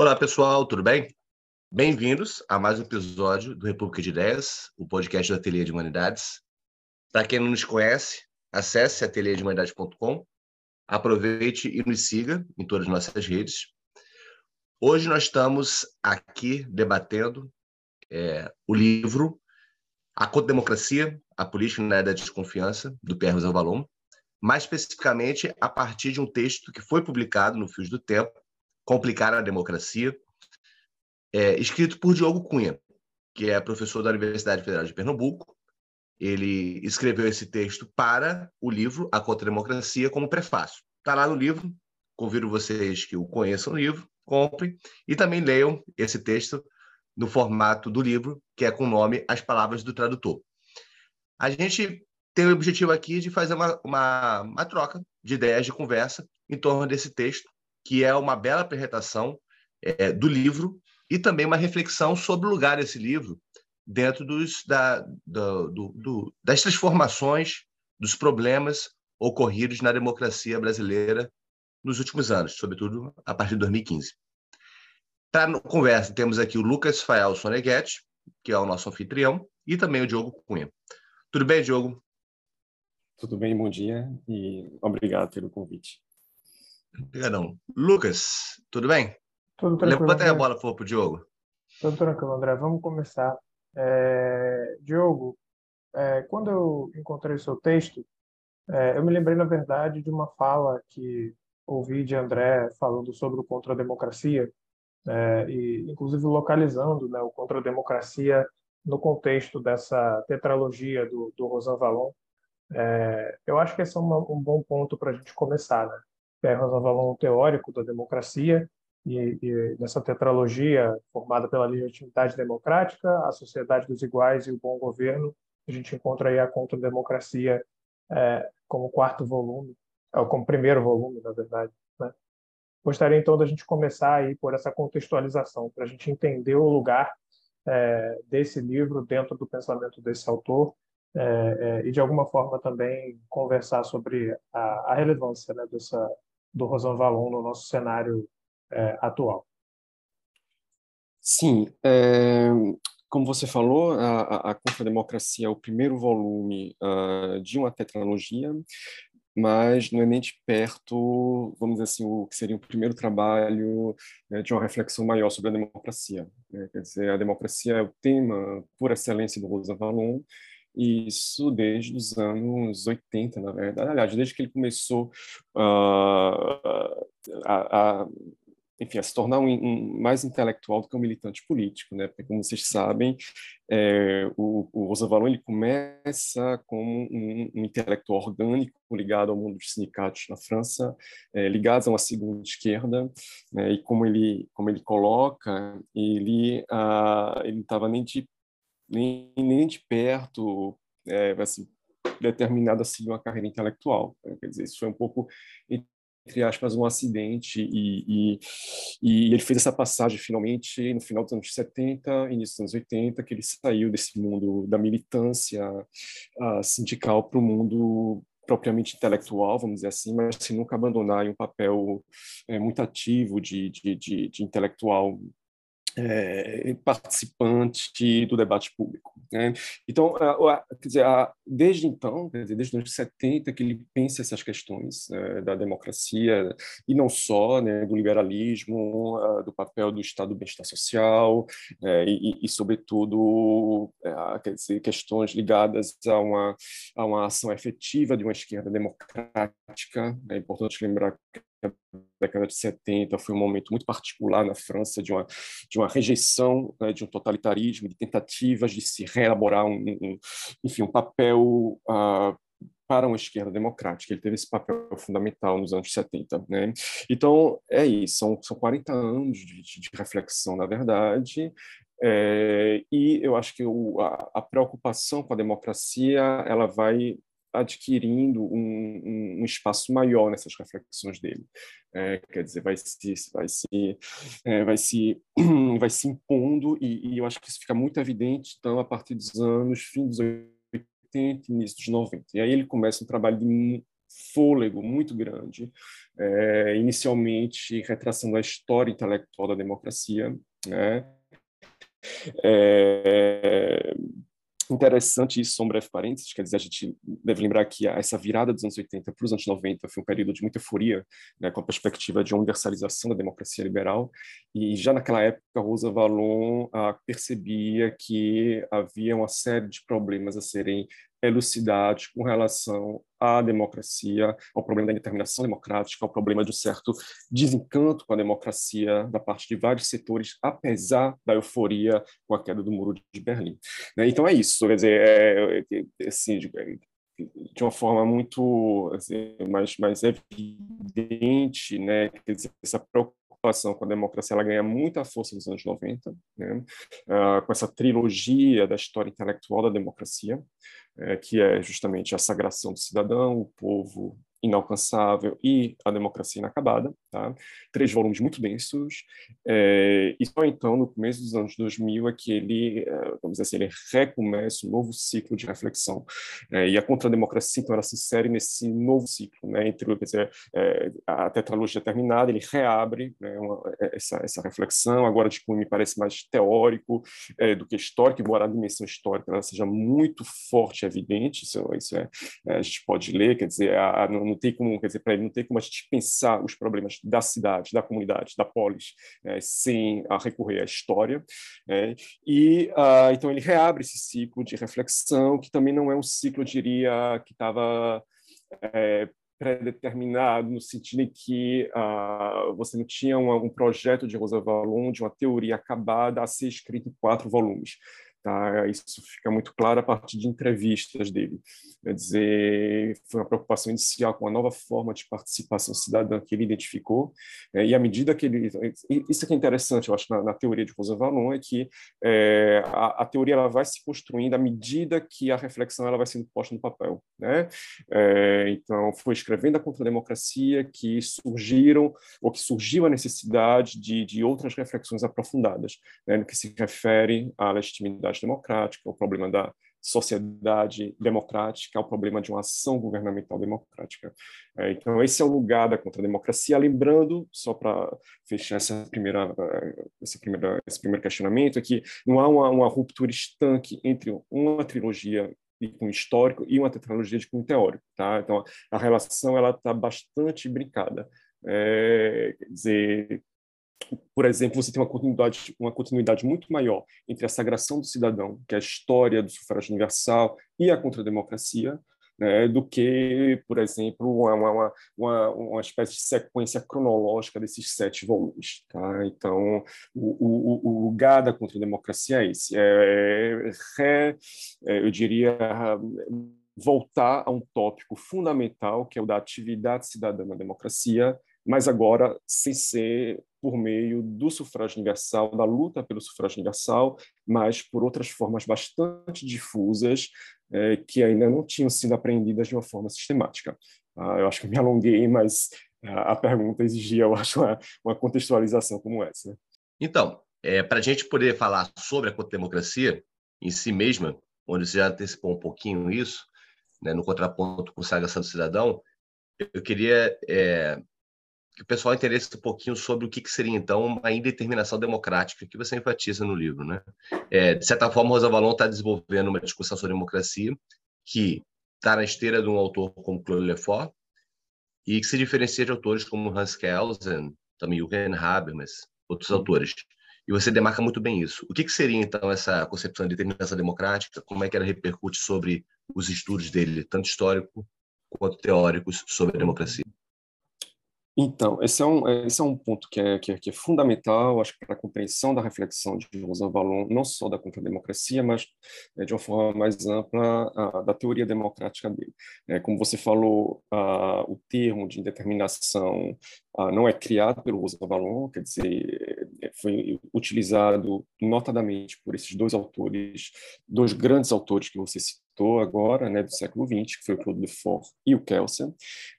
Olá, pessoal, tudo bem? Bem-vindos a mais um episódio do República de Ideias, o podcast do Ateliê de Humanidades. Para quem não nos conhece, acesse ateliêdehumanidades.com, aproveite e nos siga em todas as nossas redes. Hoje nós estamos aqui debatendo é, o livro A Contra-Democracia, a Política na Era da Desconfiança, do Pierre Rosanvallon, mais especificamente a partir de um texto que foi publicado no Fios do Tempo, Complicar a Democracia, é, escrito por Diogo Cunha, que é professor da Universidade Federal de Pernambuco. Ele escreveu esse texto para o livro A Contra-Democracia como prefácio. Está lá no livro, convido vocês que o conheçam o livro, comprem e também leiam esse texto no formato do livro, que é com o nome As Palavras do Tradutor. A gente tem o objetivo aqui de fazer uma, uma, uma troca de ideias, de conversa em torno desse texto, que é uma bela apresentação é, do livro e também uma reflexão sobre o lugar desse livro dentro dos, da, do, do, do, das transformações, dos problemas ocorridos na democracia brasileira nos últimos anos, sobretudo a partir de 2015. Para conversa, temos aqui o Lucas Fael Soneghetti, que é o nosso anfitrião, e também o Diogo Cunha. Tudo bem, Diogo? Tudo bem, bom dia e obrigado pelo convite. Obrigadão. Lucas, tudo bem? Tudo tranquilo. Levanta aí a bola para o Diogo. Tudo tranquilo, André. Vamos começar. É... Diogo, é... quando eu encontrei o seu texto, é... eu me lembrei, na verdade, de uma fala que ouvi de André falando sobre o contra-democracia, é, e inclusive localizando né, o contra-democracia no contexto dessa tetralogia do, do Rosan Vallon. É, eu acho que esse é uma, um bom ponto para a gente começar. Né? Pierre Rosan Vallon, um teórico da democracia, e, e nessa tetralogia formada pela legitimidade democrática, a sociedade dos iguais e o bom governo, a gente encontra aí a contra-democracia é, como quarto volume, ou como primeiro volume, na verdade. Né? Gostaria então da gente começar aí por essa contextualização, para a gente entender o lugar é, desse livro dentro do pensamento desse autor é, é, e de alguma forma também conversar sobre a, a relevância né, dessa, do Rosan Valon no nosso cenário é, atual. Sim, é, como você falou, a, a Contra-Democracia é o primeiro volume uh, de uma tetralogia, mas não é nem de perto, vamos dizer assim, o que seria o primeiro trabalho né, de uma reflexão maior sobre a democracia. Né? Quer dizer, a democracia é o tema por excelência do Rosa Valon, e isso desde os anos 80, na verdade. Aliás, desde que ele começou uh, a, a enfim, a se tornar um, um, mais intelectual do que um militante político, né? Porque, como vocês sabem, é, o, o Rosa Valon ele começa como um, um, intelectual orgânico ligado ao mundo dos sindicatos na França, é, ligados a uma segunda esquerda, né? e como ele como ele coloca, ele ah, ele estava nem de nem, nem de perto é, assim, a seguir uma carreira intelectual. Né? Quer dizer, isso foi um pouco entre aspas, um acidente e, e, e, ele fez essa passagem finalmente no final dos anos 70, início dos anos 80, que ele saiu desse mundo da militância uh, sindical para o mundo propriamente intelectual, vamos dizer assim, mas sem nunca abandonar um papel é, muito ativo de, de, de, de intelectual é, participante do debate público. Né? Então, a, a, dizer, a, desde então, dizer, desde os anos 70, que ele pensa essas questões né, da democracia, e não só, né, do liberalismo, do papel do Estado do bem-estar social, é, e, e, sobretudo, é, dizer, questões ligadas a uma, a uma ação efetiva de uma esquerda democrática. É importante lembrar que década de 70 foi um momento muito particular na França de uma, de uma rejeição né, de um totalitarismo, de tentativas de se reelaborar um, um enfim, um papel uh, para uma esquerda democrática. Ele teve esse papel fundamental nos anos 70. Né? Então, é isso, são, são 40 anos de, de reflexão, na verdade, é, e eu acho que o, a, a, preocupação com a democracia ela vai adquirindo um, um, espaço maior nessas reflexões dele. É, quer dizer, vai se, vai se, é, vai se, vai se impondo e, e, eu acho que isso fica muito evidente, então, a partir dos anos fim dos 80, início dos 90. E aí ele começa um trabalho de fôlego muito grande, é, inicialmente retraçando a história intelectual da democracia, né? É, interessante isso, só um breve parênteses, quer dizer, a gente deve lembrar que essa virada dos anos 80 para os anos 90 foi um período de muita euforia, né, com a perspectiva de universalização da democracia liberal, e já naquela época Rosa Valon ah, percebia que havia uma série de problemas a serem elucidados com relação à democracia, ao problema da indeterminação democrática, ao problema de um certo desencanto com a democracia da parte de vários setores, apesar da euforia com a queda do Muro de Berlim. Né? Então é isso, quer dizer, é, é, é assim, de, de uma forma muito assim, mais, mais evidente, né? Quer dizer, essa preocupação com a democracia ela ganha muita força nos anos 90, né? uh, com essa trilogia da história intelectual da democracia, é, que é justamente a sagração do cidadão, o povo inalcançável e a democracia inacabada, tá? Três volumes muito densos, é, e só então, no começo dos anos 2000, é que ele, é, vamos dizer assim, ele recomeça um novo ciclo de reflexão. É, e a contra-democracia, então, ela se insere nesse novo ciclo, né? Entre, dizer, é, a tetralogia terminada, ele reabre né, uma, essa, essa reflexão, agora de cunho me parece mais teórico do que histórico, embora a dimensão histórica ela seja muito forte evidente, isso, isso é, a gente pode ler, quer dizer, a, a, não tem como, quer dizer, para ele não tem como a gente pensar os problemas da cidade, da comunidade, da polis, é, sem recorrer à história. É, e uh, então ele reabre esse ciclo de reflexão, que também não é um ciclo, eu diria, que estava é, pré-determinado no sentido em que uh, você não tinha um, um projeto de Rosa Valon, de uma teoria acabada a ser escrita em quatro volumes. Tá? Isso fica muito claro a partir de entrevistas dele. Quer dizer, foi uma preocupação inicial com a nova forma de participação cidadã que ele identificou, é, e à medida que ele. Isso que é interessante, eu acho, na, na teoria de Rosa Valon, é que é, a, a, teoria ela vai se construindo à medida que a reflexão ela vai sendo posta no papel. Né? É, então, foi escrevendo a contra-democracia que surgiram, ou que surgiu a necessidade de, de outras reflexões aprofundadas, né, no que se refere à legitimidade democrática, ao problema da sociedade democrática ao problema de uma ação governamental democrática. É, então, esse é o lugar da contra-democracia. Lembrando, só para fechar essa primeira, essa primeira, esse primeiro questionamento, é que não há uma, uma ruptura estanque entre uma trilogia de cunho histórico e uma tetralogia de cunho teórico. Tá? Então, a relação ela está bastante brincada. É, quer dizer, por exemplo, você tem uma continuidade, uma continuidade muito maior entre a sagração do cidadão, que é a história do sufrágio universal, e a contrademocracia, né, do que, por exemplo, uma, uma, uma, uma, espécie de sequência cronológica desses sete volumes. Tá? Então, o, o, o lugar da contrademocracia é esse. É, é, eu diria voltar a um tópico fundamental, que é o da atividade cidadã na democracia, mas agora sem ser por meio do sufrágio universal, da luta pelo sufrágio universal, mas por outras formas bastante difusas é, que ainda não tinham sido aprendidas de uma forma sistemática. Ah, eu acho que me alonguei, mas a, a pergunta exigia, eu acho, uma, uma contextualização como essa. Então, é, para a gente poder falar sobre a democracia em si mesma, onde você já antecipou um pouquinho isso, né, no contraponto com o Sagração do Cidadão, eu queria é, que o pessoal entendesse um pouquinho sobre o que, que seria, então, uma indeterminação democrática, que você enfatiza no livro. Né? É, de certa forma, Rosa Valon está desenvolvendo uma discussão sobre democracia que está na esteira de um autor como Claude Lefort e que se diferencia de autores como Hans Kelsen, também Jürgen Habermas, outros autores. E você demarca muito bem isso. O que, que seria, então, essa concepção de determinação democrática? Como é que ela repercute sobre os estudos dele, tanto histórico quanto teóricos, sobre a democracia? Então, esse é um, esse é um ponto que é, que é, que é fundamental, acho que para a compreensão da reflexão de Rosa Valon, não só da contra-democracia, mas é, de uma forma mais ampla a, da teoria democrática dele. É, como você falou, a, o termo de indeterminação não é criado pelo Rosa Valon, quer dizer, é, foi utilizado notadamente por esses dois autores, dois grandes autores que você citou, agora, né, do século XX, que foi o Claude Lefort e o Kelsen,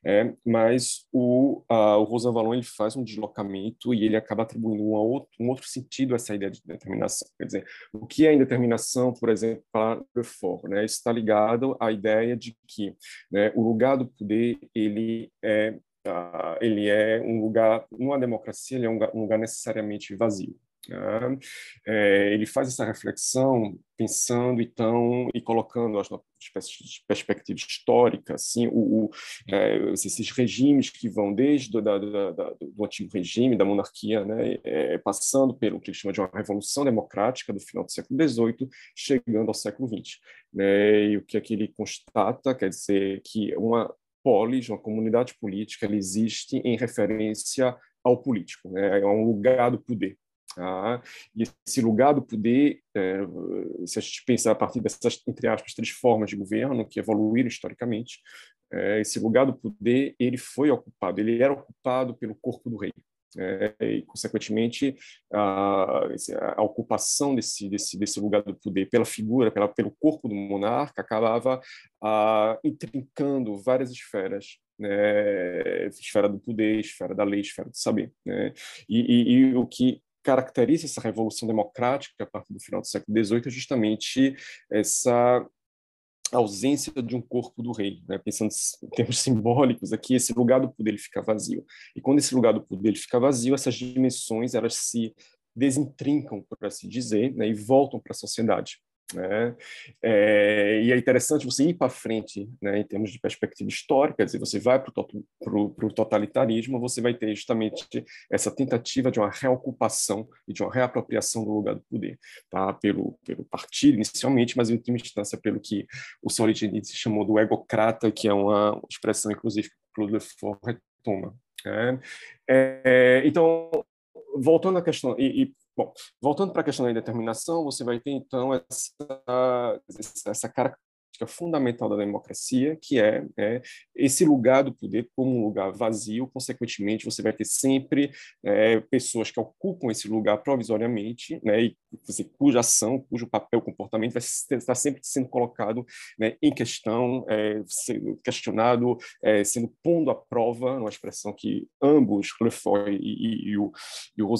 é, mas o, a, o Rosa Valon ele faz um deslocamento e ele acaba atribuindo um outro, um outro sentido a essa ideia de determinação. Quer dizer, o que é indeterminação, por exemplo, para Lefort? Né? Está ligado à ideia de que né, o lugar do poder ele é Uh, ele é um lugar, numa democracia, ele é um lugar, um lugar necessariamente vazio. Né? É, ele faz essa reflexão pensando então e colocando as perspectiva histórica, assim, o, o é, esses regimes que vão desde da, da, da, do antigo regime da monarquia, né, é, passando pelo que ele chama de uma revolução democrática do final do século XVIII, chegando ao século XX, né, e o que é que ele constata, quer dizer que uma polis, uma comunidade política, ela existe em referência ao político, né, é um lugar do poder. Ah, e esse lugar do poder, é, se a gente pensar a partir dessas, entre aspas, três formas de governo que evoluíram historicamente, é, esse lugar do poder ele foi ocupado, ele era ocupado pelo corpo do rei. É, e, consequentemente, a, a, ocupação desse, desse, desse lugar do poder pela figura, pela, pelo corpo do monarca, acabava a, intrincando várias esferas né, esfera do poder, esfera da lei, esfera do saber. Né? E, e, e, o que caracteriza essa revolução democrática a partir do final do século XVIII é justamente essa ausência de um corpo do rei, né? pensando em termos simbólicos aqui, esse lugar do poder fica vazio. E quando esse lugar do poder fica vazio, essas dimensões elas se desintrincam, por assim dizer, né? e voltam para a sociedade. Né? É, e é interessante você ir para frente, né, em termos de perspectiva histórica, se você vai para o totalitarismo, você vai ter justamente essa tentativa de uma reocupação e de uma reapropriação do lugar do poder, tá? pelo, pelo partido inicialmente, mas em última instância pelo que o Solzhenitsyn chamou do egocrata, que é uma expressão, inclusive, que Claude Lefort retoma. Né? É, então, voltando à questão, e, e Bom, voltando para a questão da indeterminação, você vai ter então essa, essa fundamental da democracia, que é, é, esse lugar do poder como um lugar vazio, consequentemente, você vai ter sempre é, pessoas que ocupam esse lugar provisoriamente, né, e assim, cuja ação, cujo papel, comportamento vai estar sempre sendo colocado né, em questão, é, sendo questionado, é, sendo pondo à prova, uma expressão que ambos, Lefort e, e, e, o, e o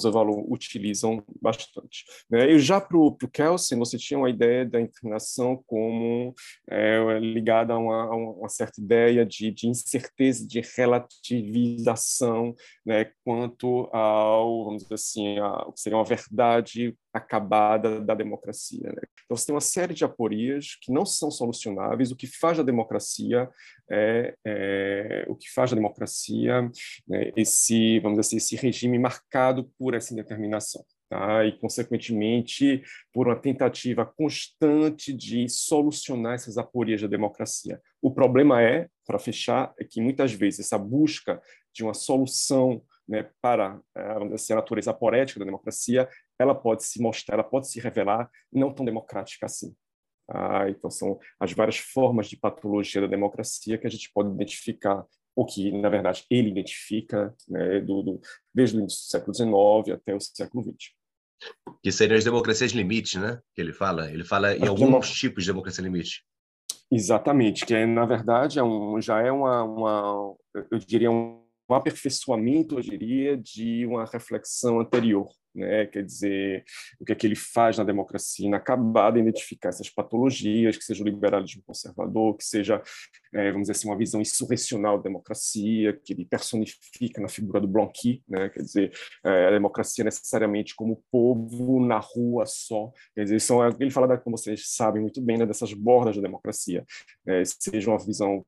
utilizam bastante. Né? E já para o Kelsen, você tinha uma ideia da inclinação como é, ligada a uma, a uma, certa ideia de, de, incerteza, de relativização, né, quanto ao, vamos dizer assim, a, que seria uma verdade acabada da democracia. Né? Então, você tem uma série de aporias que não são solucionáveis. O que faz a democracia é, é o que faz a democracia né, esse, vamos dizer assim, esse regime marcado por essa indeterminação tá? e, consequentemente, por uma tentativa constante de solucionar essas aporias da democracia. O problema é, para fechar, é que muitas vezes essa busca de uma solução né, para eh, dizer, a natureza aporética da democracia, ela pode se mostrar, ela pode se revelar não tão democrática assim. Ah, então, são as várias formas de patologia da democracia que a gente pode identificar o que, na verdade, ele identifica né, do, do, desde o início do século XIX até o século XX. Que seriam as democracias limite, né? Que ele fala. Ele fala em alguns tipos de democracia limite. Exatamente, que é, na verdade é um, já é uma, uma, eu diria, um aperfeiçoamento, eu diria, de uma reflexão anterior né? quer dizer, o que é que ele faz na democracia inacabada, identificar essas patologias, que seja o liberalismo conservador, que seja, é, vamos dizer assim, uma visão insurrecional da democracia, que ele personifica na figura do Blanqui, né? quer dizer, é, a democracia necessariamente como povo na rua só, quer dizer, são, ele fala, como vocês sabem muito bem, né, dessas bordas da democracia, é, seja uma visão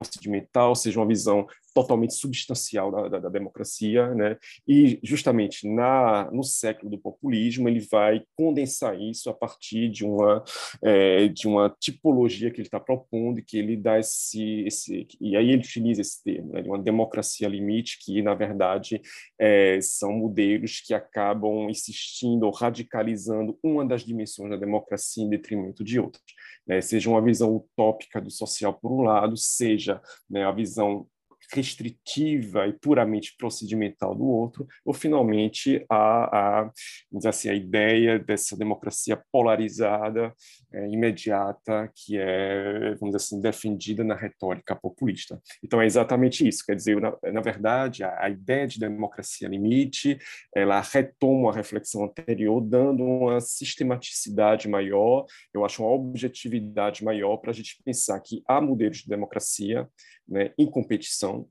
procedimental, seja uma visão totalmente substancial da, da, da, democracia, né? E justamente na no século do populismo ele vai condensar isso a partir de uma é, de uma tipologia que ele está propondo e que ele dá esse, esse e aí ele utiliza esse termo, né? De uma democracia limite que na verdade é, são modelos que acabam insistindo ou radicalizando uma das dimensões da democracia em detrimento de outras, né? Seja uma visão utópica do social por um lado, seja né, a visão restritiva e puramente procedimental do outro, ou finalmente a, a, assim, a ideia dessa democracia polarizada, é, imediata, que é, vamos dizer assim, defendida na retórica populista. Então é exatamente isso, quer dizer, na, na verdade, a, a ideia de democracia limite, ela retoma a reflexão anterior, dando uma sistematicidade maior, eu acho uma objetividade maior para a gente pensar que há modelos de democracia né, em competição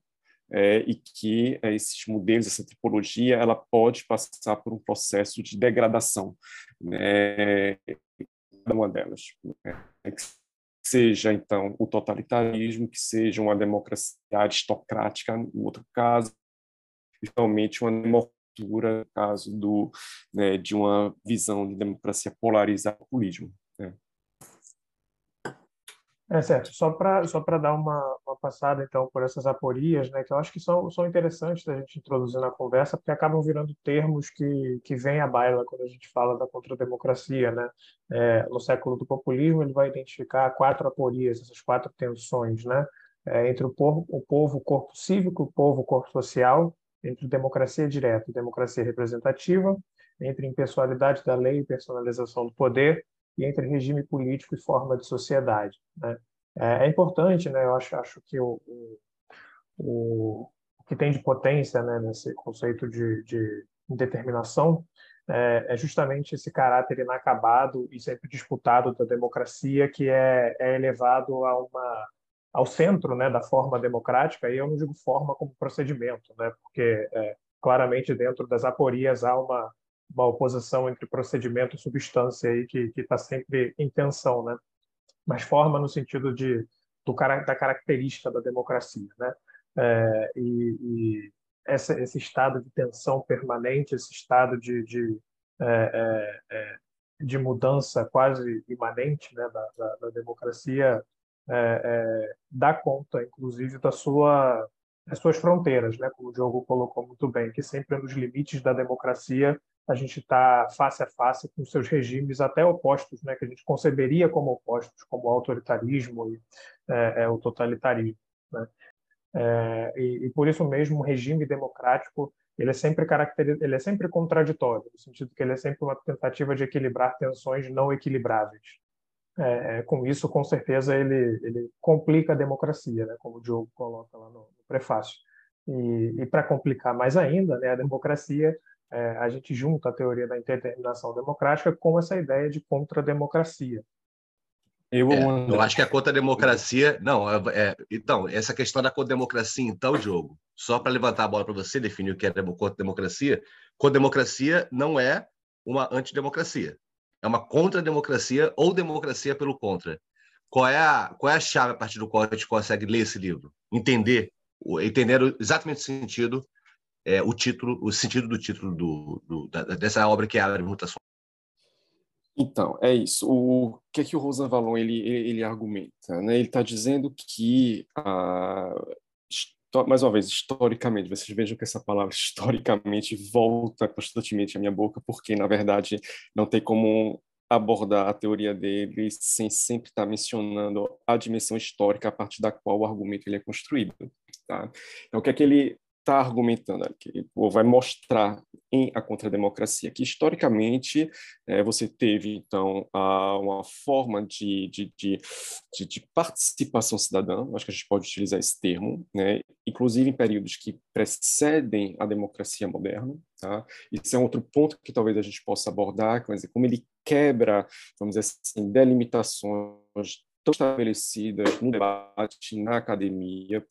é, e que é, esses modelos, essa tipologia, ela pode passar por um processo de degradação, né, cada uma delas. Né, que seja, então, o totalitarismo, que seja uma democracia aristocrática, no outro caso, principalmente uma democracia no caso do, né, de uma visão de democracia polarizada populismo. É certo. Só para só para dar uma, uma passada então por essas aporias, né, que eu acho que são, são interessantes da gente introduzir na conversa, porque acabam virando termos que, que vêm à baila quando a gente fala da contrademocracia, né? É, no século do populismo ele vai identificar quatro aporias, essas quatro tensões, né? É, entre o povo, o povo, corpo cívico, o povo, corpo social, entre democracia direta e democracia representativa, entre impessoalidade da lei e personalização do poder, e entre regime político e forma de sociedade. Né? É, é importante, né? Eu acho, acho que o, o, o, que tem de potência né, nesse conceito de, de indeterminação é, é, justamente esse caráter inacabado e sempre disputado da democracia que é, é elevado a uma ao centro né, da forma democrática, e eu não digo forma como procedimento, né, porque é, claramente dentro das aporias há uma, uma oposição entre procedimento e substância aí que está sempre em tensão, né? mas forma no sentido de do, da característica da democracia. Né? É, e, e essa, esse estado de tensão permanente, esse estado de, de, é, é, é de mudança quase imanente né, da, da, da democracia é, é, dá conta, inclusive, da sua, das suas fronteiras, né? como o Diogo colocou muito bem, que sempre nos limites da democracia a gente está face a face com seus regimes até opostos, né, que a gente conceberia como opostos, como o autoritarismo e é, é, o totalitarismo. Né? É, e, e, por isso mesmo o regime democrático ele é sempre ele é sempre contraditório, no sentido que ele é sempre uma tentativa de equilibrar tensões não equilibráveis. É, é, com isso, com certeza, ele, ele complica a democracia, né, como o Diogo coloca lá no, no prefácio. E, e para complicar mais ainda, né, a democracia é, a gente junta a teoria da interdeterminação democrática com essa ideia de contra-democracia. Eu, é, eu acho que a contra-democracia. Não, é, é, então, essa questão da contra-democracia, então, Diogo, só para levantar a bola para você, definir o que é contra-democracia. Contra-democracia não é uma antidemocracia. É uma contra-democracia ou democracia pelo contra. Qual é, a, qual é a chave a partir do qual a gente consegue ler esse livro? Entender, entender exatamente o sentido é, o título, o sentido do título do, do, da, dessa obra que é a mutação. Então, é isso. O que é que o Rosan Valon ele, ele, ele argumenta? Né? Ele está dizendo que, ah, mais uma vez, historicamente, vocês vejam que essa palavra historicamente volta constantemente à minha boca, porque, na verdade, não tem como abordar a teoria dele sem sempre estar tá mencionando a dimensão histórica a partir da qual o argumento ele é construído. Tá? Então, o que é que ele está argumentando ou vai mostrar em A Contra-Democracia, que historicamente é, você teve, então, a, uma forma de, de, de, de, participação cidadã, acho que a gente pode utilizar esse termo, né? inclusive em períodos que precedem a democracia moderna. Tá? Isso é um outro ponto que talvez a gente possa abordar, como ele quebra, vamos dizer assim, delimitações tão estabelecidas no debate, na academia,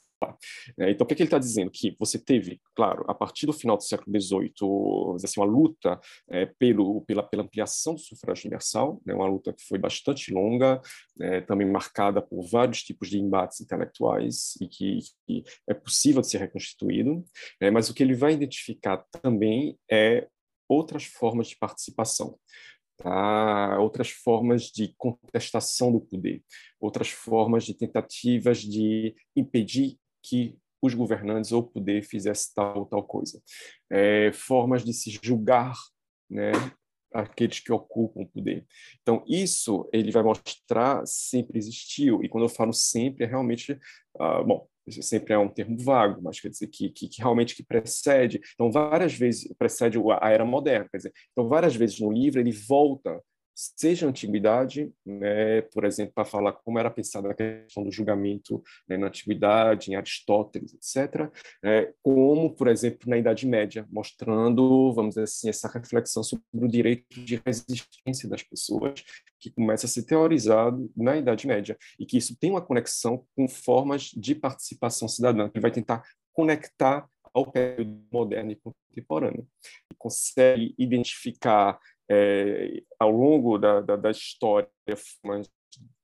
então, o que, que ele está dizendo? Que você teve, claro, a partir do final do século XVIII, assim, uma luta é, pelo, pela, pela, ampliação do sufrágio universal, né, uma luta que foi bastante longa, é, também marcada por vários tipos de embates intelectuais e que, que é possível de ser reconstituído, é, mas o que ele vai identificar também é outras formas de participação tá? outras formas de contestação do poder, outras formas de tentativas de impedir que os governantes ou poder fizesse tal ou tal coisa. É, formas de se julgar né, aqueles que ocupam o poder. Então, isso ele vai mostrar sempre existiu, e quando eu falo sempre, é realmente, uh, bom, sempre é um termo vago, mas quer dizer que, que, que, realmente que precede. Então, várias vezes precede a era moderna. Quer dizer, então, várias vezes no livro ele volta seja antiguidade, né, por exemplo, para falar como era pensada a questão do julgamento né, na antiguidade, em Aristóteles, etc., é, como, por exemplo, na Idade Média, mostrando, vamos dizer assim, essa reflexão sobre o direito de resistência das pessoas, que começa a ser teorizado na Idade Média, e que isso tem uma conexão com formas de participação cidadã, que vai tentar conectar ao período moderno e contemporâneo. E consegue identificar é, ao longo da, da, da história formas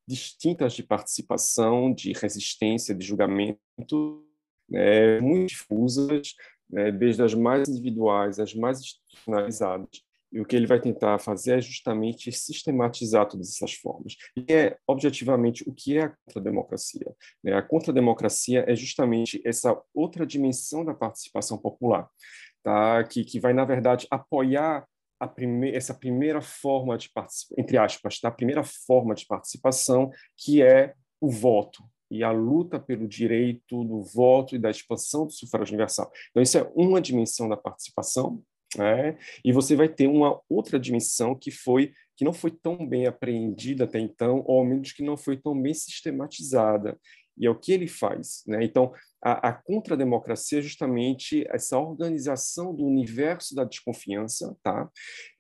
distintas de participação, de resistência, de julgamento, né, muito difusas, né, desde as mais individuais às mais institucionalizadas. E o que ele vai tentar fazer é justamente sistematizar todas essas formas. E é, objetivamente, o que é a contra-democracia. Né? A contra-democracia é justamente essa outra dimensão da participação popular, tá? que, que vai, na verdade, apoiar prime essa primeira forma de participação, entre aspas, tá? a primeira forma de participação, que é o voto e a luta pelo direito do voto e da expansão do sufrágio universal. Então, isso é uma dimensão da participação, né? e você vai ter uma outra dimensão que foi que não foi tão bem apreendida até então, ou ao menos que não foi tão bem sistematizada. E é o que ele faz. Né? Então, a, a contrademocracia é justamente essa organização do universo da desconfiança, tá?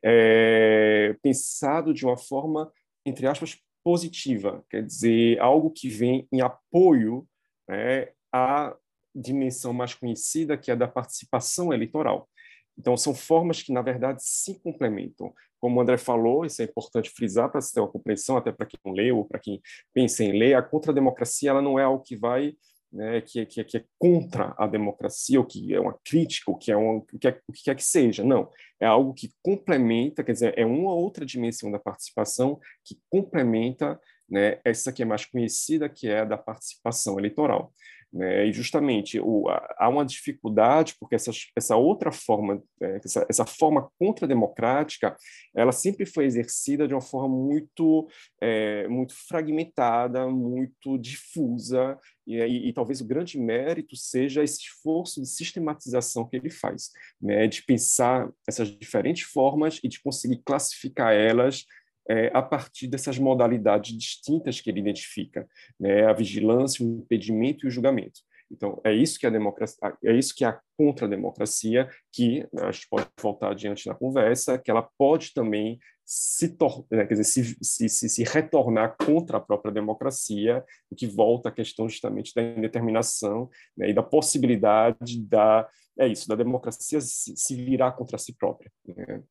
É, pensado de uma forma, entre aspas, positiva, quer dizer, algo que vem em apoio né, à dimensão mais conhecida, que é a da participação eleitoral. Então, são formas que, na verdade, se complementam. Como o André falou, isso é importante frisar para se ter uma compreensão, até para quem não leu, ou para quem pensa em ler, a contrademocracia ela não é algo que vai né, que, que, que, é contra a democracia, ou que é uma crítica, ou que é um, o, que é, o que quer que seja. Não, é algo que complementa, quer dizer, é uma outra dimensão da participação que complementa né, essa que é mais conhecida, que é a da participação eleitoral. Né? E justamente o, há uma dificuldade porque essa, essa outra forma, é, essa, essa forma contrademocrática, ela sempre foi exercida de uma forma muito, é, muito fragmentada, muito difusa, e, e, e, talvez o grande mérito seja esse esforço de sistematização que ele faz, né? de pensar essas diferentes formas e de conseguir classificar elas é, a partir dessas modalidades distintas que ele identifica, né? a vigilância, o impedimento e o julgamento. Então, é isso que a democracia, é isso que a contra-democracia, que né, a gente pode voltar adiante na conversa, que ela pode também se, né, quer dizer, se, se, se, retornar contra a própria democracia, o que volta à questão justamente da indeterminação né, e da possibilidade da é isso, da democracia se, se virar contra si própria. Né?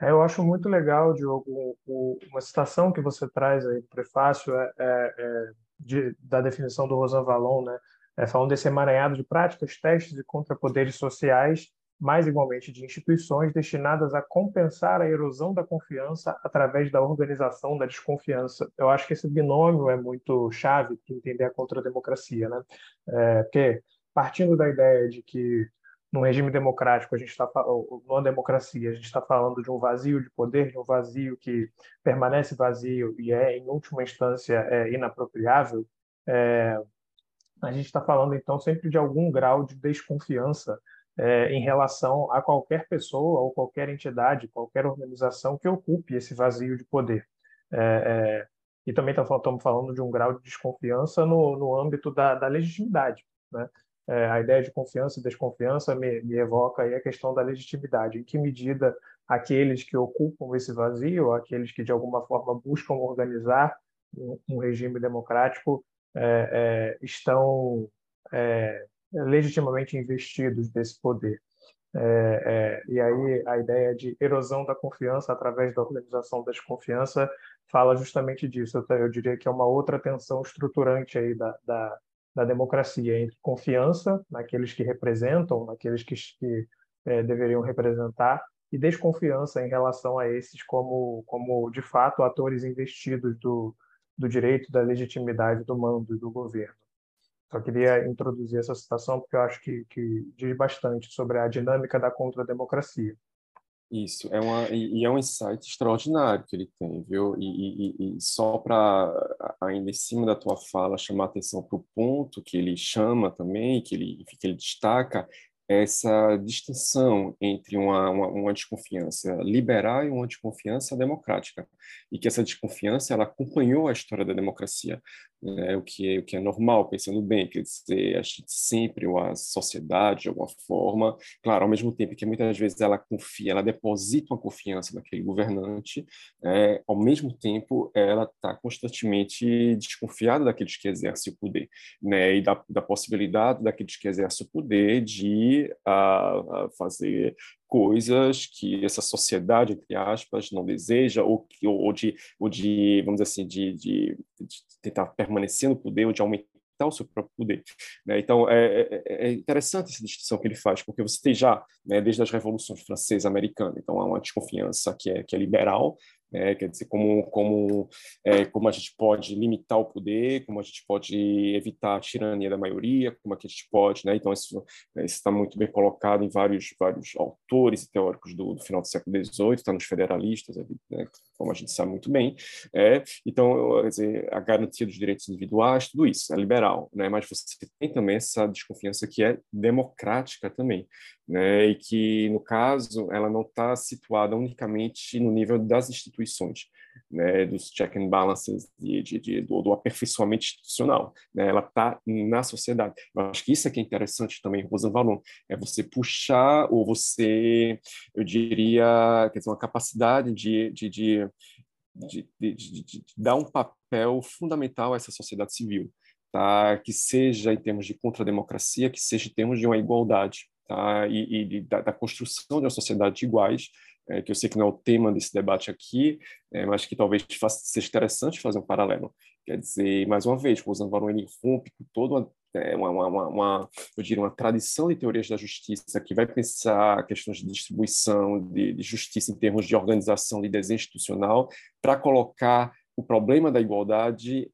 É, eu acho muito legal, Diogo, uma citação que você traz aí no prefácio é, é, é de, da definição do Rosan Valon, né? É, falando desse emaranhado de práticas, testes e contrapoderes sociais, mais igualmente de instituições destinadas a compensar a erosão da confiança através da organização da desconfiança. Eu acho que esse binômio é muito chave para entender a contrademocracia, né? É, porque partindo da ideia de que no regime democrático, a gente está numa democracia, a gente está falando de um vazio de poder, de um vazio que permanece vazio e é, em última instância, é inapropriável. É, a gente está falando, então, sempre de algum grau de desconfiança é, em relação a qualquer pessoa ou qualquer entidade, qualquer organização que ocupe esse vazio de poder. É, é, e também estamos falando de um grau de desconfiança no, no âmbito da, da legitimidade. Né? É, a ideia de confiança e desconfiança me, me evoca aí a questão da legitimidade. Em que medida aqueles que ocupam esse vazio, aqueles que de alguma forma buscam organizar um, um regime democrático, é, é, estão é, legitimamente investidos desse poder. É, é, e aí a ideia de erosão da confiança através da organização da desconfiança fala justamente disso. Eu, eu diria que é uma outra tensão estruturante aí da, da, da democracia entre confiança naqueles que representam, naqueles que, que é, deveriam representar, e desconfiança em relação a esses como, como de fato, atores investidos do, do direito, da legitimidade do mando do governo. Só queria introduzir essa citação porque eu acho que, que diz bastante sobre a dinâmica da contra-democracia. Isso, é uma, e, é um insight extraordinário que ele tem, viu? E, e, e só para, ainda em cima da tua fala, chamar atenção para o ponto que ele chama também, que ele, que ele destaca, essa distinção entre uma, uma, uma, desconfiança liberal e uma desconfiança democrática e que essa desconfiança ela acompanhou a história da democracia né, o que é o que é normal pensando bem quer dizer a gente sempre a sociedade de alguma forma claro ao mesmo tempo que muitas vezes ela confia ela deposita uma confiança naquele governante é, ao mesmo tempo ela está constantemente desconfiada daqueles que exercem o poder né e da, da possibilidade daqueles que exercem o poder de a, a fazer coisas que essa sociedade, entre aspas, não deseja, ou, ou, de, ou de, vamos dizer assim, de, de, de tentar permanecer no poder, ou de aumentar o seu próprio poder. Né? Então, é, é, é, interessante essa distinção que ele faz, porque você tem já, né, desde as revoluções francesa e americana, então há uma desconfiança que é, que é liberal, é, quer dizer, como, como, é, como a gente pode limitar o poder, como a gente pode evitar a tirania da maioria, como é a gente pode, né? Então isso né, está muito bem colocado em vários vários autores e teóricos do, do final do século XVIII, está nos federalistas, né, como a gente sabe muito bem. É, então, dizer, a garantia dos direitos individuais, tudo isso é liberal, né? Mas você tem também essa desconfiança que é democrática também, né? E que no caso ela não está situada unicamente no nível das instituições, né, dos check and balances, de, de, de do, do, aperfeiçoamento institucional. Né, ela está na sociedade. Eu acho que isso é que é interessante também, Rosan Valon, é você puxar ou você, eu diria, quer dizer, uma capacidade de, de, de, de, de, de, de dar um papel fundamental a essa sociedade civil. Tá? que seja em termos de contra-democracia, que seja em termos de uma igualdade, tá? e, e da, da, construção de uma sociedade de iguais, é, que eu sei que não é o tema desse debate aqui, é, mas que talvez faça, seja interessante fazer um paralelo. Quer dizer, mais uma vez, o Rosan Varone rompe com toda uma, é, uma, uma, uma, eu diria, uma tradição de teorias da justiça que vai pensar questões de distribuição, de, de justiça em termos de organização, de desenho institucional, para colocar o problema da igualdade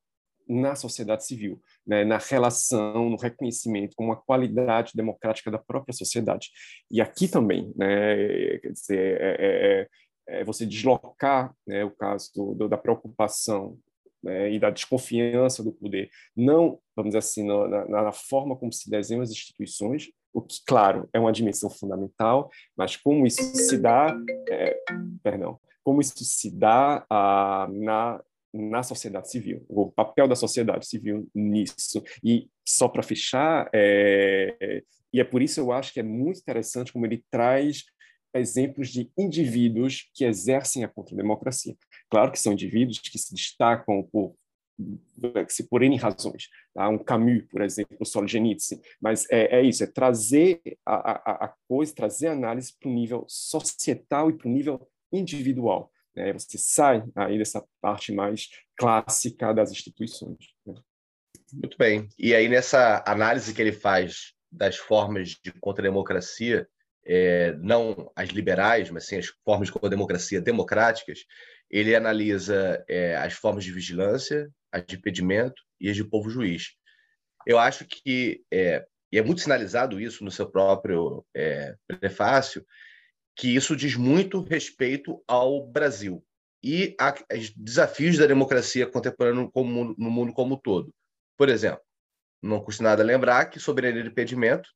na sociedade civil, né, na relação, no reconhecimento como uma qualidade democrática da própria sociedade. E aqui também, né, quer dizer, é, é, é, é você deslocar né, o caso do, da preocupação né, e da desconfiança do poder, não, vamos dizer assim, na, na, forma como se desenham as instituições, o que, claro, é uma dimensão fundamental, mas como isso se dá, é, perdão, como isso se dá ah, na na sociedade civil, o papel da sociedade civil nisso. E só para fechar, é, e é por isso eu acho que é muito interessante como ele traz exemplos de indivíduos que exercem a contra-democracia. Claro que são indivíduos que se destacam por por N razões. Tá? Um Camus, por exemplo, o Solzhenitsyn. Mas é, é isso, é trazer a, a, a coisa, trazer a análise para o nível societal e para o nível individual. Né? Você sai aí dessa parte mais clássica das instituições. Né? Muito bem. E aí, nessa análise que ele faz das formas de contra-democracia, é, não as liberais, mas sim as formas de contra-democracia democráticas, ele analisa é, as formas de vigilância, as de impedimento e as de povo juiz. Eu acho que, é, e é muito sinalizado isso no seu próprio é, prefácio, que isso diz muito respeito ao Brasil e aos desafios da democracia contemporânea como, no mundo como um todo. Por exemplo, não custa nada lembrar que soberania de impedimento,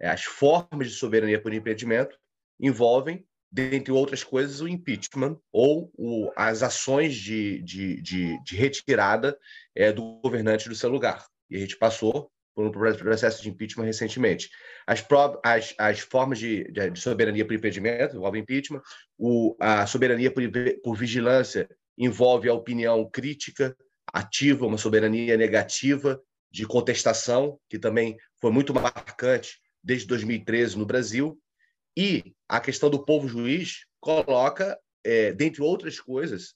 é, as formas de soberania por impedimento, envolvem, dentre outras coisas, o impeachment ou o, as ações de, de, de, de retirada é, do governante do seu lugar. E a gente passou por um processo de impeachment recentemente. As, as, as formas de, de, soberania por impedimento envolvem impeachment, o, a soberania por, por vigilância envolve a opinião crítica, ativa, uma soberania negativa de contestação, que também foi muito marcante desde 2013 no Brasil, e a questão do povo juiz coloca, é, dentre outras coisas,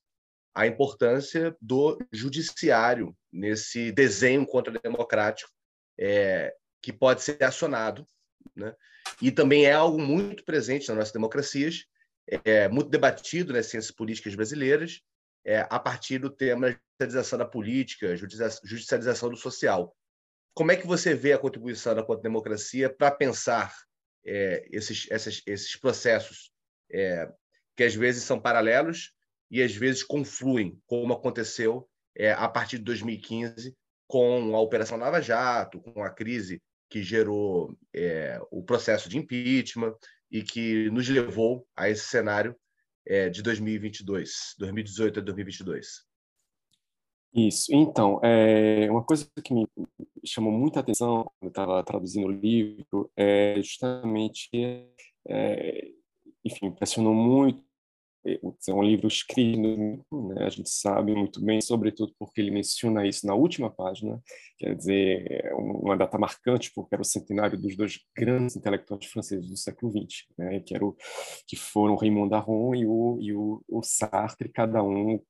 a importância do judiciário nesse desenho contra-democrático é, que pode ser acionado, né? e também é algo muito presente nas nossas democracias, é muito debatido nas ciências políticas brasileiras, é, a partir do tema judicialização da política, judicialização do social. Como é que você vê a contribuição da democracia para pensar é, esses, esses, esses processos é, que às vezes são paralelos e às vezes confluem, como aconteceu é, a partir de 2015 com a Operação Lava Jato, com a crise que gerou é, o processo de impeachment e que nos levou a esse cenário é, de 2022, 2018 a 2022. Isso. Então, é, uma coisa que me chamou muita atenção quando eu estava traduzindo o livro é justamente, é, enfim, impressionou muito é um livro escrito, né? a gente sabe muito bem, sobretudo porque ele menciona isso na última página, quer dizer, é uma data marcante, porque era o centenário dos dois grandes intelectuais franceses do século XX, né? que, era o, que foram Raymond Aron e o, e o, o Sartre, cada um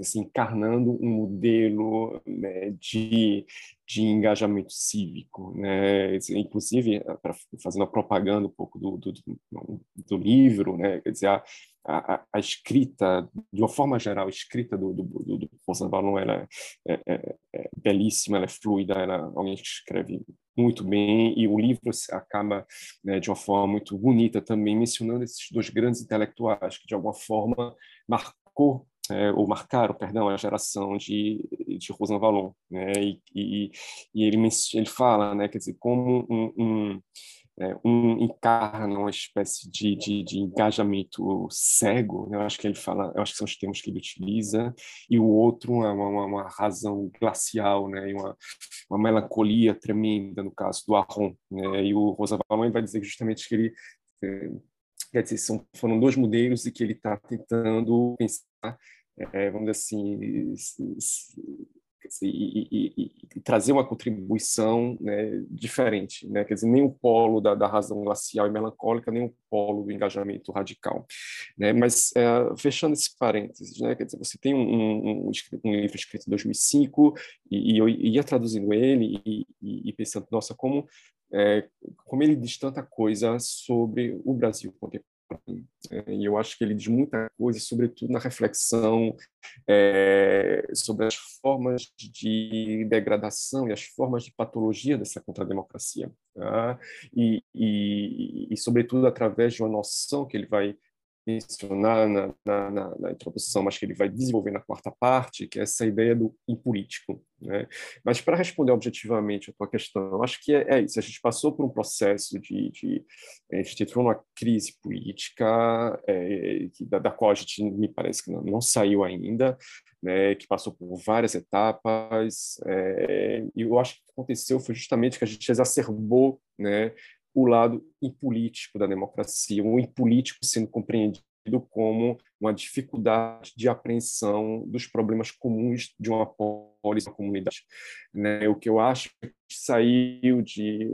assim, encarnando um modelo né, de, de engajamento cívico, né? Inclusive, para fazendo a propaganda um pouco do, do, do livro, né? Quer dizer, a, a, a, escrita, de uma forma geral, a escrita do, do, do, do Valon, ela é, é, é, belíssima, ela é fluida, ela, alguém escreve muito bem, e o livro acaba né, de uma forma muito bonita também, mencionando esses dois grandes intelectuais que, de alguma forma, marcou é, ou marcaram, perdão, a geração de, de Rosan Valon, né? E, e, e, ele, ele fala, né, quer dizer, como um, um é, um encarna uma espécie de, de, de, engajamento cego, né? eu acho que ele fala, eu acho que são os termos que ele utiliza, e o outro uma, uma, uma razão glacial, né? uma, uma melancolia tremenda, no caso do Arron. Né? E o Rosa Valon vai dizer justamente que ele, é, quer dizer, são, foram dois modelos e que ele está tentando pensar, é, vamos dizer assim, e, e, e, trazer uma contribuição né, diferente, né? quer dizer, nem o polo da, da, razão glacial e melancólica, nem o polo do engajamento radical. Né? Mas, é, fechando esse parênteses, né? quer dizer, você tem um, um, um livro escrito em 2005 e, eu ia traduzindo ele e, pensando, nossa, como, é, como ele diz tanta coisa sobre o Brasil contemporâneo é, e eu acho que ele diz muita coisa, sobretudo na reflexão é, sobre as formas de degradação e as formas de patologia dessa contrademocracia. Tá? E, e, e, sobretudo, através de uma noção que ele vai mencionar na, na, na, na, introdução, mas que ele vai desenvolver na quarta parte, que é essa ideia do impolítico. Né? Mas para responder objetivamente a tua questão, acho que é, é, isso. A gente passou por um processo de, de a gente entrou numa crise política é, da, da, qual a gente me parece que não, não saiu ainda, né? Que passou por várias etapas. É, e eu acho que aconteceu foi justamente que a gente exacerbou, né? O lado impolítico da democracia, o impolítico sendo compreendido como uma dificuldade de apreensão dos problemas comuns de uma polis, uma comunidade. Né? O que eu acho que saiu de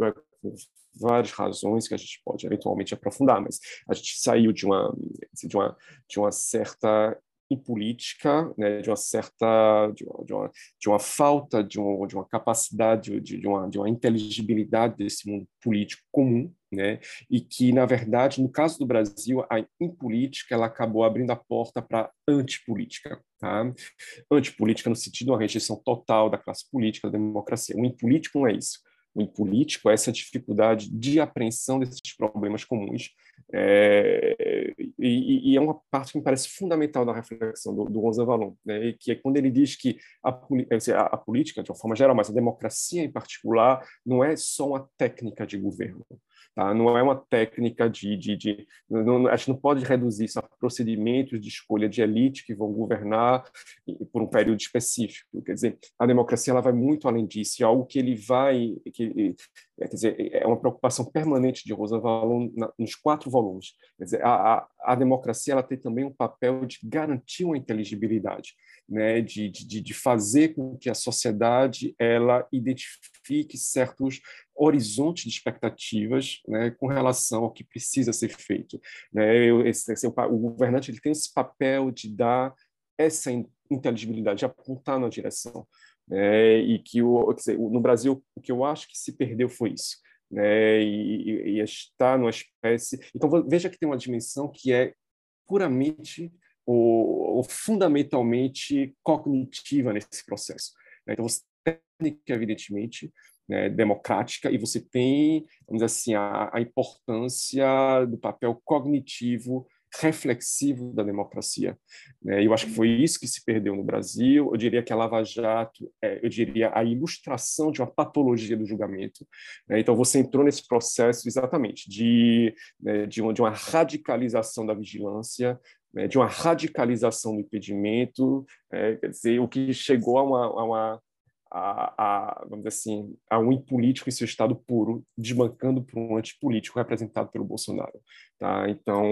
várias razões que a gente pode eventualmente aprofundar, mas a gente saiu de uma de uma de uma certa política, né, de uma certa, de uma, de uma, de uma falta de, um, de uma capacidade, de, de, uma, de uma inteligibilidade desse mundo político comum, né, e que, na verdade, no caso do Brasil, a impolítica ela acabou abrindo a porta para antipolítica. Tá? Antipolítica no sentido de uma rejeição total da classe política, da democracia. O impolítico não é isso em político essa dificuldade de apreensão desses problemas comuns é, e, e, é uma parte que me parece fundamental da reflexão do, do Rosa Valon, né, que é quando ele diz que a, a, a, política, de uma forma geral, mas a democracia em particular, não é só uma técnica de governo, Tá? Não é uma técnica de. de, de não, a gente não pode reduzir isso a procedimentos de escolha de elite que vão governar por um período específico. Quer dizer, a democracia ela vai muito além disso, é algo que ele vai. Que, é, quer dizer, é uma preocupação permanente de Rosa Valon nos quatro volumes. Quer dizer, a, a, a democracia ela tem também um papel de garantir uma inteligibilidade né, de, de, de fazer com que a sociedade ela identifique certos horizontes de expectativas né, com relação ao que precisa ser feito. Né? Esse, esse, o governante ele tem esse papel de dar essa inteligibilidade, de apontar na direção. Né? E que o, dizer, no Brasil o que eu acho que se perdeu foi isso. Né? E, e, e está numa espécie. Então veja que tem uma dimensão que é puramente ou, ou fundamentalmente cognitiva nesse processo. Né? Então, você técnica, evidentemente, né, democrática, e você tem, vamos dizer assim, a, a importância do papel cognitivo reflexivo da democracia. Né? Eu acho que foi isso que se perdeu no Brasil. Eu diria que a Lava Jato, é, eu diria a ilustração de uma patologia do julgamento. Né? Então você entrou nesse processo exatamente de, né, de, uma, de uma radicalização da vigilância, né, de uma radicalização do impedimento, é, quer dizer, o que chegou a uma, a uma a, a, vamos dizer assim, a um político em seu estado puro, desbancando por um antipolítico representado pelo Bolsonaro. Tá? Então,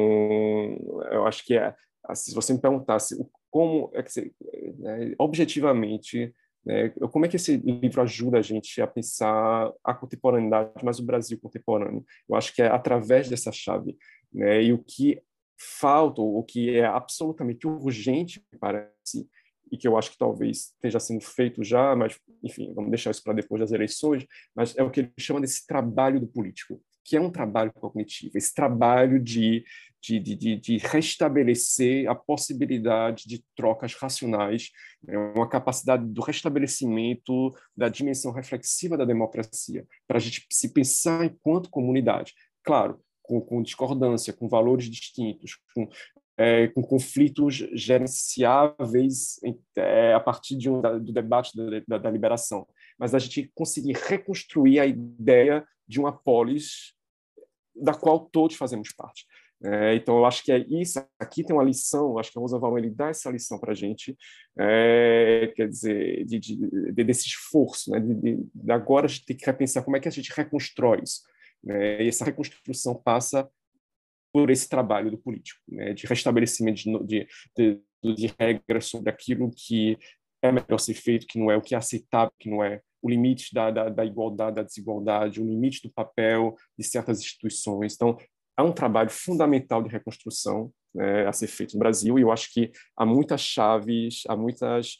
eu acho que é, assim, se você me perguntasse como, é que, né, objetivamente, né, como é que esse livro ajuda a gente a pensar a contemporaneidade, mas o Brasil contemporâneo? Eu acho que é através dessa chave. Né, e o que falta, o que é absolutamente urgente, parece, e que eu acho que talvez esteja sendo feito já, mas, enfim, vamos deixar isso para depois das eleições, mas é o que ele chama desse trabalho do político, que é um trabalho cognitivo, esse trabalho de, de, de, de restabelecer a possibilidade de trocas racionais, né, uma capacidade do restabelecimento da dimensão reflexiva da democracia, para a gente se pensar enquanto comunidade. Claro, com, com, discordância, com valores distintos, com é, com conflitos gerenciáveis é, a partir de um, do debate da, da, da, liberação, mas a gente conseguir reconstruir a ideia de uma polis da qual todos fazemos parte. É, então, eu acho que é isso. Aqui tem uma lição, acho que a Rosa Valon ele dá essa lição para a gente, é, quer dizer, de, de, de, desse esforço, né, de, agora a gente tem que repensar como é que a gente reconstrói isso. Né, e essa reconstrução passa por esse trabalho do político, né, de restabelecimento de, de, de, de, regras sobre aquilo que é melhor ser feito, que não é o que é aceitável, que não é o limite da, da, da igualdade, da desigualdade, o limite do papel de certas instituições. Então, há um trabalho fundamental de reconstrução né, a ser feito no Brasil e eu acho que há muitas chaves, há muitas,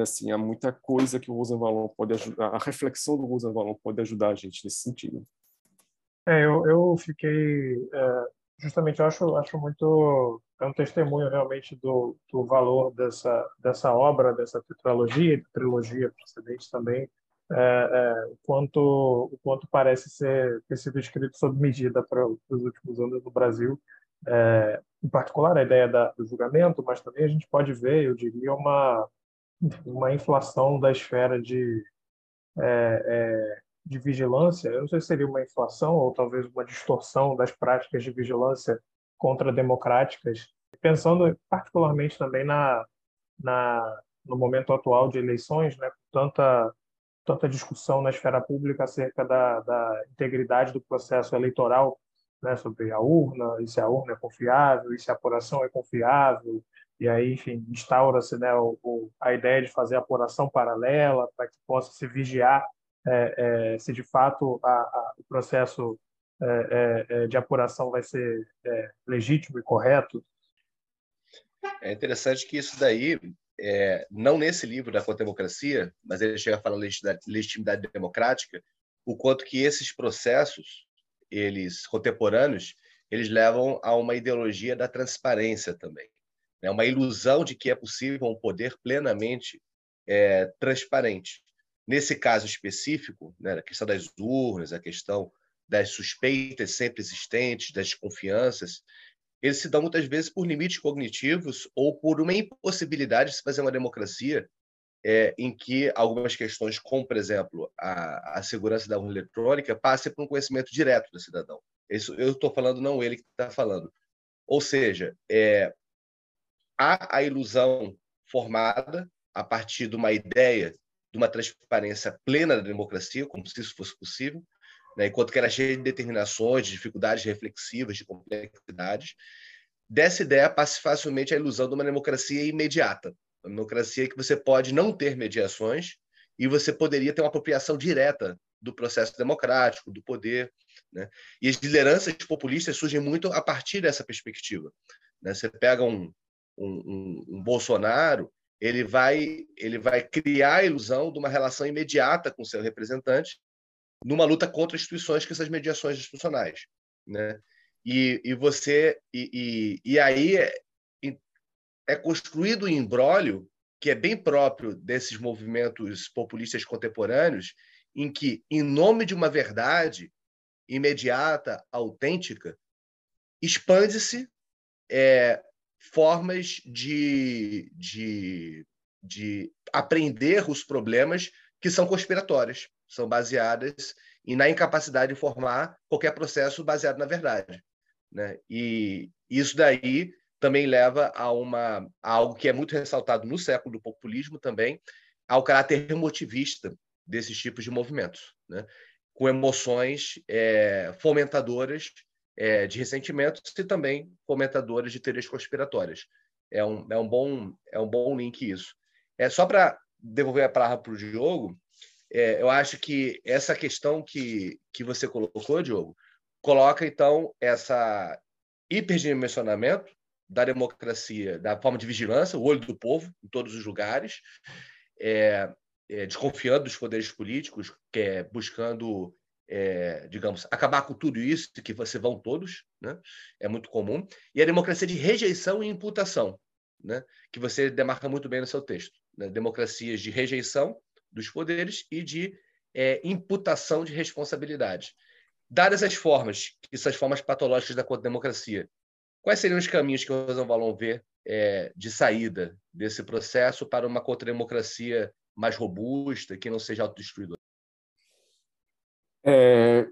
assim, há muita coisa que o Rosenwald pode ajudar, a reflexão do Rosenwald pode ajudar a gente nesse sentido. É, eu, eu fiquei é, justamente eu acho acho muito é um testemunho realmente do, do valor dessa dessa obra dessa tetralogia trilogia precedente também é, é, o quanto o quanto parece ser ter sido escrito sob medida para os últimos anos no Brasil. É, em particular a ideia da, do julgamento mas também a gente pode ver eu diria uma uma inflação da esfera de é, é, de vigilância, eu não sei se seria uma inflação ou talvez uma distorção das práticas de vigilância contra-democráticas, pensando particularmente também na, na, no momento atual de eleições, né, tanta, tanta discussão na esfera pública acerca da, da integridade do processo eleitoral, né, sobre a urna, e se a urna é confiável, e se a apuração é confiável, e aí, enfim, instaura-se né, o, a ideia de fazer apuração paralela para que possa se vigiar é, é, se de fato a, a, o processo é, é, é, de apuração vai ser legítimo e correto. É interessante que isso daí, não nesse livro da Democracia, mas ele chega a falar legitimidade democrática, o quanto que esses processos, eles contemporâneos, eles levam a uma ideologia da transparência também, é uma ilusão de que é possível um poder plenamente é, transparente. Nesse caso específico, né, a questão das urnas, a questão das suspeitas sempre existentes, das desconfianças, eles se dão muitas vezes por limites cognitivos ou por uma impossibilidade de se fazer uma democracia é, em que algumas questões, como, por exemplo, a, a segurança da urna eletrônica, passem por um conhecimento direto do cidadão. Isso eu estou falando, não ele que está falando. Ou seja, é, há a ilusão formada a partir de uma ideia de uma transparência plena da democracia, como se isso fosse possível, né? enquanto que era cheia de determinações, de dificuldades reflexivas, de complexidades. Dessa ideia passa facilmente a ilusão de uma democracia imediata, uma democracia que você pode não ter mediações e você poderia ter uma apropriação direta do processo democrático, do poder. Né? E as lideranças populistas surgem muito a partir dessa perspectiva. Né? Você pega um, um, um, um Bolsonaro, ele vai, ele vai criar a ilusão de uma relação imediata com seu representante numa luta contra instituições que são as mediações institucionais, né? E, e você e, e, e aí é, é construído um embrólio que é bem próprio desses movimentos populistas contemporâneos, em que, em nome de uma verdade imediata, autêntica, expande-se é, formas de, de, de aprender os problemas que são conspiratórias, são baseadas e na incapacidade de formar qualquer processo baseado na verdade. Né? E isso daí também leva a, uma, a algo que é muito ressaltado no século do populismo também, ao caráter emotivista desses tipos de movimentos, né? com emoções é, fomentadoras é, de ressentimentos e também fomentadoras de teorias conspiratórias. É um, é um, bom, é um bom link isso. É Só para devolver a palavra para o Diogo, é, eu acho que essa questão que, que você colocou, Diogo, coloca, então, essa hiperdimensionamento da democracia, da forma de vigilância, o olho do povo, em todos os lugares, é, é, desconfiando dos poderes políticos, é, buscando, é, digamos, acabar com tudo isso, que você vão todos, né? é muito comum, e a democracia de rejeição e imputação, né? que você demarca muito bem no seu texto. Né? Democracias de rejeição dos poderes e de é, imputação de responsabilidade. Dadas as formas, essas formas patológicas da democracia, quais seriam os caminhos que o Rosan Valon vê é, de saída desse processo para uma contra-democracia mais robusta, que não seja autodestruidora? É,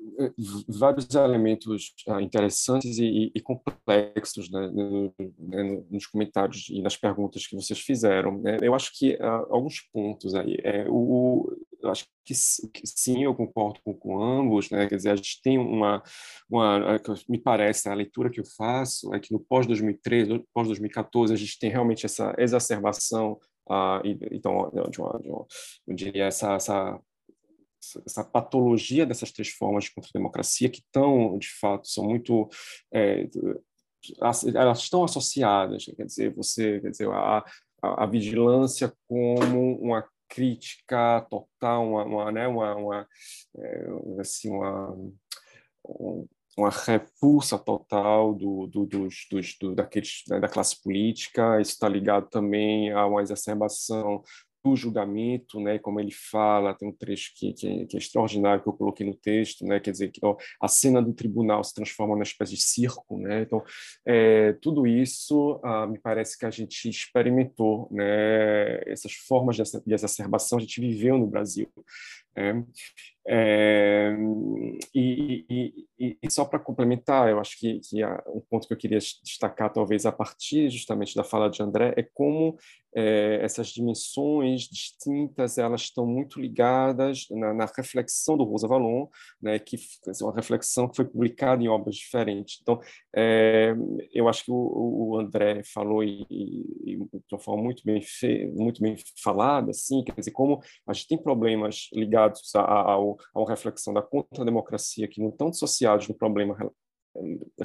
vários elementos ah, interessantes e, e complexos né, no, né, nos comentários e nas perguntas que vocês fizeram. Né? Eu acho que uh, alguns pontos aí. É, o, acho que, sim, eu concordo com, com, ambos. Né? Quer dizer, a gente tem uma, uma, é, me parece, a leitura que eu faço é que no pós-2013, pós-2014, a gente tem realmente essa exacerbação Uh, então, de uma, de uma, eu diria, essa, essa essa patologia dessas três formas de contra-democracia que estão, de fato, são muito é, elas estão associadas, quer dizer, você, quer dizer, a, a, a vigilância como uma crítica total, uma, uma né, uma, uma é, assim, uma, uma repulsa total do, do, dos, dos, do, daqueles, né, da classe política. Isso está ligado também a uma exacerbação do julgamento, né, como ele fala, tem um trecho que, que, que, é extraordinário que eu coloquei no texto, né, quer dizer que ó, a cena do tribunal se transforma numa espécie de circo, né, então é, tudo isso ah, me parece que a gente experimentou, né, essas formas de, de exacerbação a gente viveu no Brasil, é, é, e, e, e, só para complementar, eu acho que, que um ponto que eu queria destacar, talvez a partir justamente da fala de André, é como é, essas dimensões distintas elas estão muito ligadas na, na reflexão do Rosa Valon, né, que é uma reflexão que foi publicada em obras diferentes. Então, é, eu acho que o, o André falou e, e, de uma forma muito bem fe, muito bem falada, assim, quer dizer, como a gente tem problemas ligados a, a, uma reflexão da contra-democracia que não estão dissociados do problema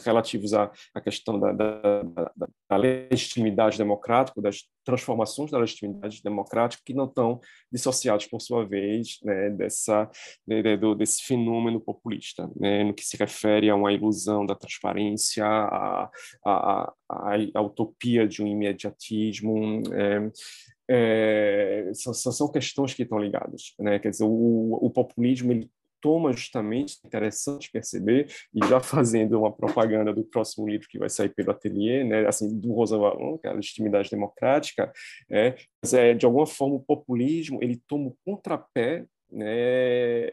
relativos à, à questão da, da, da, da, legitimidade democrática, das transformações da legitimidade democrática, que não estão dissociados, por sua vez, né, dessa, de, desse fenômeno populista, né, no que se refere a uma ilusão da transparência, a, a, a, a utopia de um imediatismo. É, é, são, são, questões que estão ligadas. Né? Quer dizer, o, o populismo ele toma justamente, interessante perceber, e já fazendo uma propaganda do próximo livro que vai sair pelo ateliê, né, assim, do Rosa Valon, que é a legitimidade democrática, é, mas é, de alguma forma o populismo ele toma o contrapé né,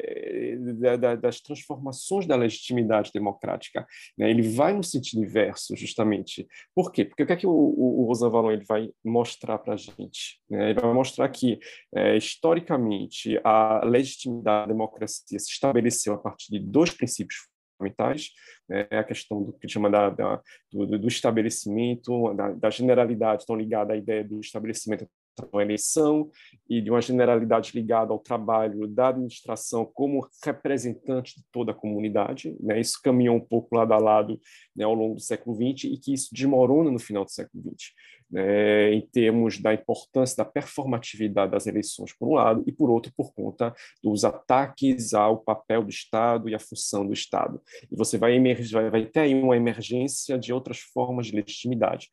da, das transformações da legitimidade democrática. Né? Ele vai no sentido inverso, justamente. Por quê? Porque o que é que o, o, Rosan Valon ele vai mostrar para a gente? Né? Ele vai mostrar que, é, historicamente, a legitimidade da democracia se estabeleceu a partir de dois princípios fundamentais, né? a questão do que chama da, da do, do, estabelecimento, da, da generalidade, estão ligada à ideia do estabelecimento uma eleição e de uma generalidade ligada ao trabalho da administração como representante de toda a comunidade. Né? Isso caminhou um pouco lado a lado né, ao longo do século XX e que isso desmorona no final do século XX, né? em termos da importância da performatividade das eleições, por um lado, e por outro, por conta dos ataques ao papel do Estado e à função do Estado. E você vai, emergir, vai, vai ter aí uma emergência de outras formas de legitimidade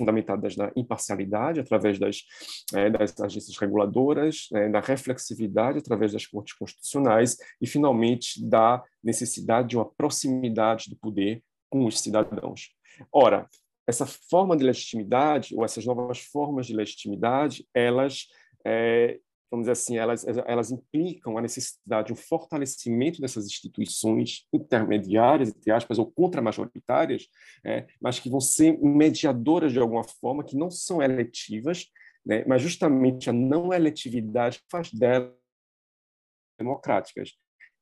fundamentadas na imparcialidade, através das, é, das agências reguladoras, é, da reflexividade, através das cortes constitucionais, e, finalmente, da necessidade de uma proximidade do poder com os cidadãos. Ora, essa forma de legitimidade, ou essas novas formas de legitimidade, elas, é, vamos dizer assim, elas, elas implicam a necessidade de um fortalecimento dessas instituições intermediárias, entre aspas, ou contramajoritárias, é, mas que vão ser mediadoras de alguma forma, que não são eletivas, né, mas justamente a não eletividade faz delas democráticas.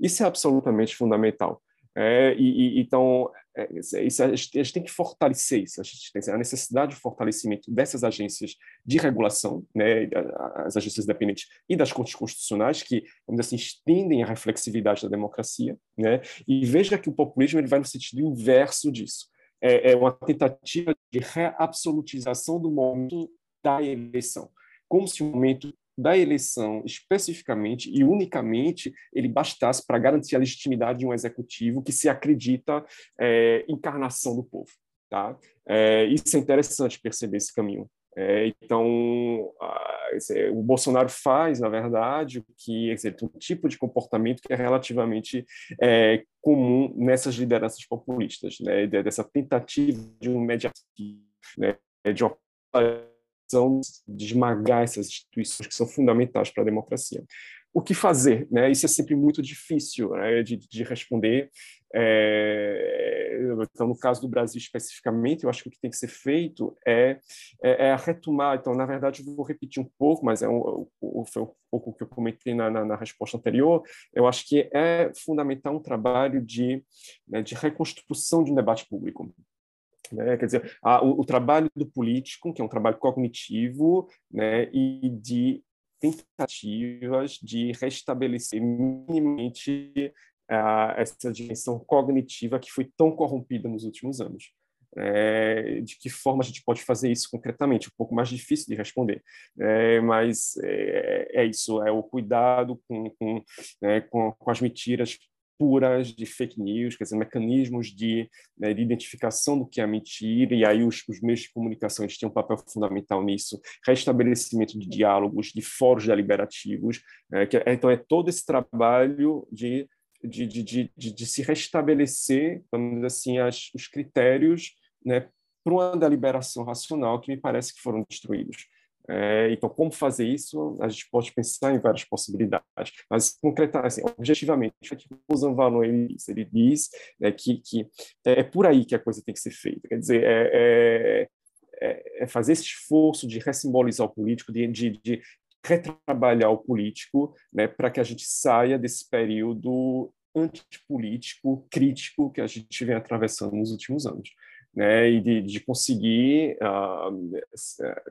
Isso é absolutamente fundamental. É, e, e, então, é, isso, a, gente, a, gente, tem que fortalecer isso, a gente tem a necessidade de fortalecimento dessas agências de regulação, né, as agências independentes e das cortes constitucionais, que, vamos dizer assim, estendem a reflexividade da democracia, né, e veja que o populismo ele vai no sentido inverso disso. É, é uma tentativa de reabsolutização do momento da eleição, como se o momento da eleição, especificamente e unicamente, ele bastasse para garantir a legitimidade de um executivo que se acredita é, encarnação do povo. Tá? É, isso é interessante perceber esse caminho. É, então, a, o Bolsonaro faz, na verdade, o que dizer, um tipo de comportamento que é relativamente é, comum nessas lideranças populistas, né, dessa tentativa de um mediatismo, né, de uma de esmagar essas instituições que são fundamentais para a democracia. O que fazer? Né? Isso é sempre muito difícil né, de, de, responder. É, então, no caso do Brasil especificamente, eu acho que o que tem que ser feito é, é, é retomar. Então, na verdade, eu vou repetir um pouco, mas é um, foi um pouco o que eu comentei na, na, na, resposta anterior. Eu acho que é fundamental um trabalho de, né, de reconstrução de um debate público. Né? Quer dizer, a, o, o, trabalho do político, que é um trabalho cognitivo, né? e de tentativas de restabelecer minimamente uh, essa dimensão cognitiva que foi tão corrompida nos últimos anos. É, de que forma a gente pode fazer isso concretamente? Um pouco mais difícil de responder, é, mas é, é, isso: é o cuidado com, com, né, com, com as mentiras puras de fake news, quer dizer, mecanismos de, né, de identificação do que é mentira, e aí os, os meios de comunicação têm um papel fundamental nisso, restabelecimento de diálogos, de fóruns deliberativos, é, que, é, então é todo esse trabalho de, de, de, de, de se restabelecer, vamos dizer assim, as, os critérios né, para uma deliberação racional que me parece que foram destruídos. É, então, como fazer isso? A gente pode pensar em várias possibilidades, mas concretamente, assim, objetivamente, o que o Zanvano ele diz, ele diz né, que, que é, é por aí que a coisa tem que ser feita. Quer dizer, é, é, é, é fazer esse esforço de ressimbolizar o político, de, de, de retrabalhar o político, né, para que a gente saia desse período antipolítico, crítico que a gente vem atravessando nos últimos anos né, e de, de conseguir, uh,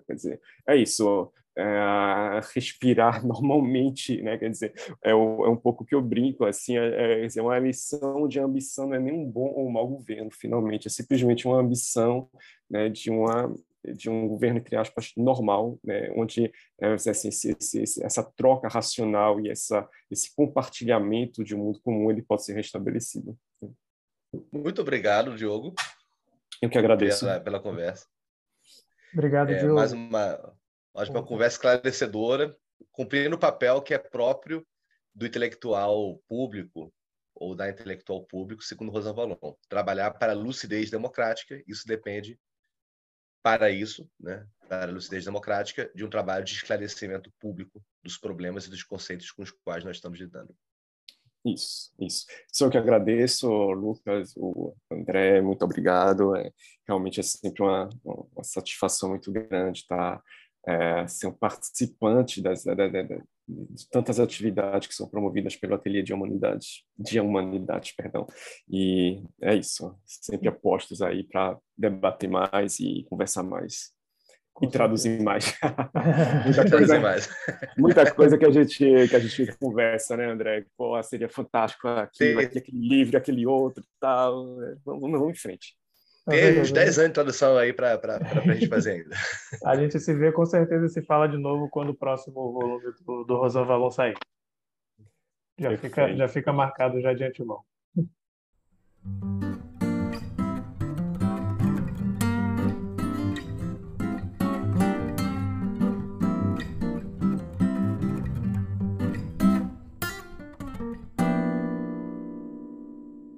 quer dizer, é isso, uh, respirar normalmente, né, quer dizer, é, o, é um pouco que eu brinco, assim, é, é, uma lição de ambição não é nem um bom ou um mau governo, finalmente, é simplesmente uma ambição, né, de uma de um governo, entre aspas, normal, né, onde é, assim, esse, esse, essa troca racional e essa, esse compartilhamento de um mundo comum ele pode ser restabelecido. Muito obrigado, Diogo. Eu que agradeço. Pela, pela conversa. Obrigado, é, Diogo. Mais uma, mais uma conversa esclarecedora, cumprindo o papel que é próprio do intelectual público ou da intelectual público, segundo Rosa Valon. Trabalhar para a lucidez democrática, isso depende, para isso, né, para a lucidez democrática, de um trabalho de esclarecimento público dos problemas e dos conceitos com os quais nós estamos lidando. Isso, isso. Só que agradeço, Lucas, o André, muito obrigado. É, realmente é sempre uma, uma satisfação muito grande estar é, ser um participante das, de, tantas atividades que são promovidas pelo Ateliê de Humanidades, de Humanidades, perdão. E é isso, sempre apostos aí para debater mais e conversar mais e traduzir mais. muita, coisa, mais. muita coisa que a gente que a gente conversa, né, André? Pô, seria fantástico aquilo, aquele livro, aquele outro, tal. Vamos, vamos em frente. Tem uns 10 anos de tradução aí para a gente fazer ainda. A gente se vê com certeza e se fala de novo quando o próximo volume do, do Rosan Valon sair. Já fica, já fica marcado já de antemão.